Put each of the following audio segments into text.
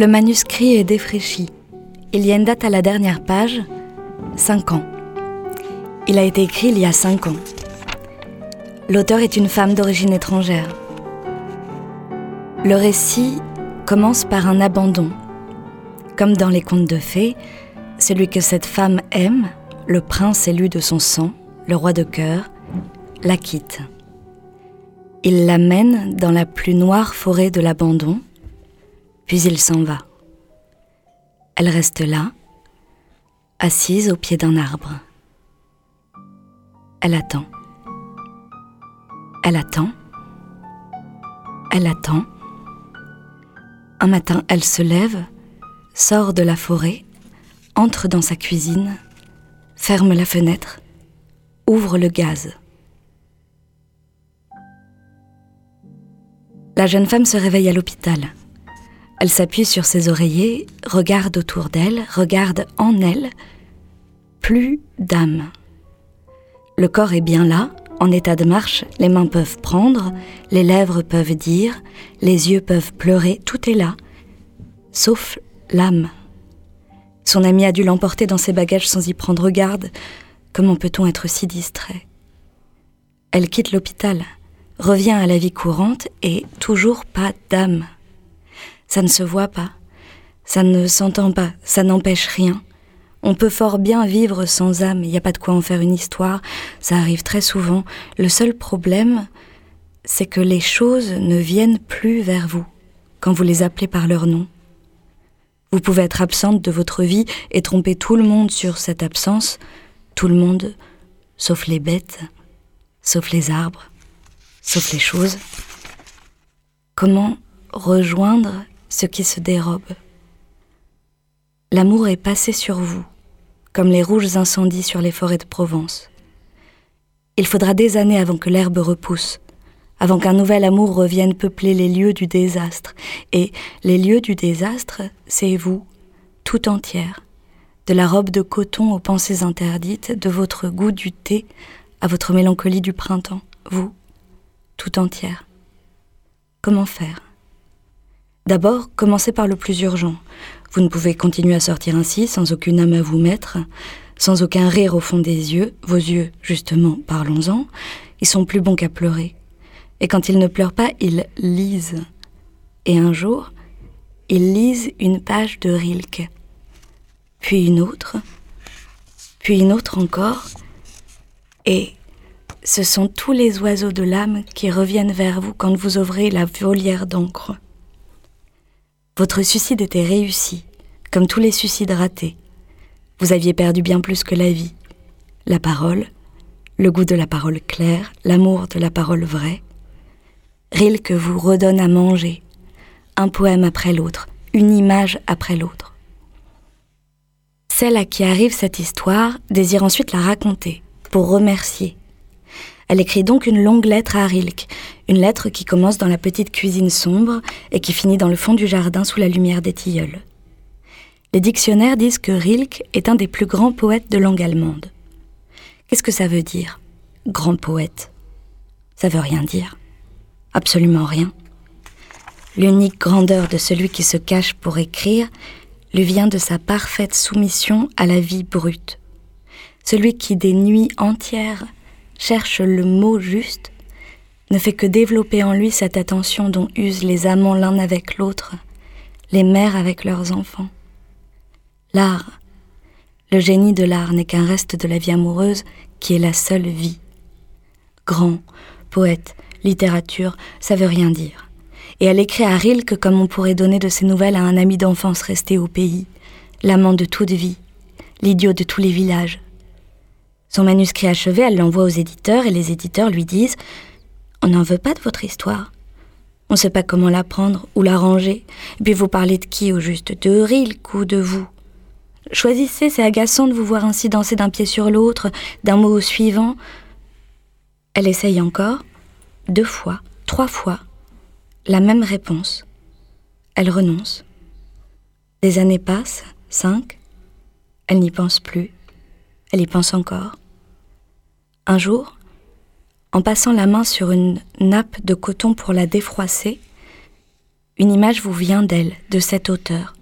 Le manuscrit est défraîchi. Il y a une date à la dernière page, 5 ans. Il a été écrit il y a 5 ans. L'auteur est une femme d'origine étrangère. Le récit commence par un abandon. Comme dans les contes de fées, celui que cette femme aime, le prince élu de son sang, le roi de cœur, la quitte. Il l'amène dans la plus noire forêt de l'abandon, puis il s'en va. Elle reste là, assise au pied d'un arbre. Elle attend. Elle attend. Elle attend. Un matin, elle se lève, sort de la forêt, entre dans sa cuisine, ferme la fenêtre, ouvre le gaz. La jeune femme se réveille à l'hôpital. Elle s'appuie sur ses oreillers, regarde autour d'elle, regarde en elle. Plus d'âme. Le corps est bien là, en état de marche, les mains peuvent prendre, les lèvres peuvent dire, les yeux peuvent pleurer, tout est là, sauf l'âme. Son ami a dû l'emporter dans ses bagages sans y prendre garde. Comment peut-on être si distrait? Elle quitte l'hôpital, revient à la vie courante et toujours pas d'âme. Ça ne se voit pas, ça ne s'entend pas, ça n'empêche rien. On peut fort bien vivre sans âme, il n'y a pas de quoi en faire une histoire, ça arrive très souvent. Le seul problème, c'est que les choses ne viennent plus vers vous quand vous les appelez par leur nom. Vous pouvez être absente de votre vie et tromper tout le monde sur cette absence, tout le monde, sauf les bêtes, sauf les arbres, sauf les choses. Comment rejoindre ce qui se dérobe L'amour est passé sur vous, comme les rouges incendies sur les forêts de Provence. Il faudra des années avant que l'herbe repousse, avant qu'un nouvel amour revienne peupler les lieux du désastre. Et les lieux du désastre, c'est vous, tout entière, de la robe de coton aux pensées interdites, de votre goût du thé à votre mélancolie du printemps, vous, tout entière. Comment faire? D'abord, commencez par le plus urgent. Vous ne pouvez continuer à sortir ainsi, sans aucune âme à vous mettre, sans aucun rire au fond des yeux. Vos yeux, justement, parlons-en, ils sont plus bons qu'à pleurer. Et quand ils ne pleurent pas, ils lisent. Et un jour, ils lisent une page de Rilke, puis une autre, puis une autre encore, et ce sont tous les oiseaux de l'âme qui reviennent vers vous quand vous ouvrez la volière d'encre. Votre suicide était réussi, comme tous les suicides ratés. Vous aviez perdu bien plus que la vie, la parole, le goût de la parole claire, l'amour de la parole vraie, Rilke vous redonne à manger, un poème après l'autre, une image après l'autre. Celle à qui arrive cette histoire désire ensuite la raconter, pour remercier. Elle écrit donc une longue lettre à Rilke, une lettre qui commence dans la petite cuisine sombre et qui finit dans le fond du jardin sous la lumière des tilleuls. Les dictionnaires disent que Rilke est un des plus grands poètes de langue allemande. Qu'est-ce que ça veut dire, grand poète? Ça veut rien dire. Absolument rien. L'unique grandeur de celui qui se cache pour écrire lui vient de sa parfaite soumission à la vie brute. Celui qui des nuits entières cherche le mot juste ne fait que développer en lui cette attention dont usent les amants l'un avec l'autre, les mères avec leurs enfants. L'art, le génie de l'art n'est qu'un reste de la vie amoureuse qui est la seule vie. Grand, poète, littérature, ça veut rien dire. Et elle écrit à Rilke comme on pourrait donner de ses nouvelles à un ami d'enfance resté au pays, l'amant de toute vie, l'idiot de tous les villages. Son manuscrit achevé, elle l'envoie aux éditeurs et les éditeurs lui disent On n'en veut pas de votre histoire. On ne sait pas comment la prendre ou la ranger. Puis vous parlez de qui au juste De Rilke ou de vous Choisissez, c'est agaçant de vous voir ainsi danser d'un pied sur l'autre, d'un mot au suivant. Elle essaye encore, deux fois, trois fois, la même réponse. Elle renonce. Des années passent, cinq. Elle n'y pense plus. Elle y pense encore. Un jour, en passant la main sur une nappe de coton pour la défroisser, Une image vous vient d'elle, de cette hauteur,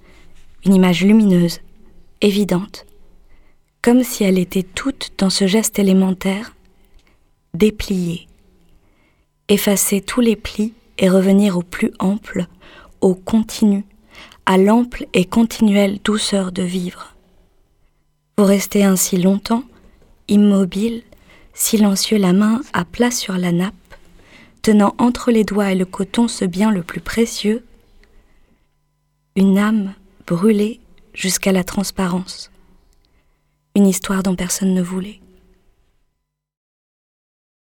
une image lumineuse, évidente, comme si elle était toute dans ce geste élémentaire, déplier, effacer tous les plis et revenir au plus ample, au continu, à l'ample et continuelle douceur de vivre. Vous restez ainsi longtemps, immobile, silencieux, la main à plat sur la nappe, tenant entre les doigts et le coton ce bien le plus précieux, une âme brûlée jusqu'à la transparence, une histoire dont personne ne voulait.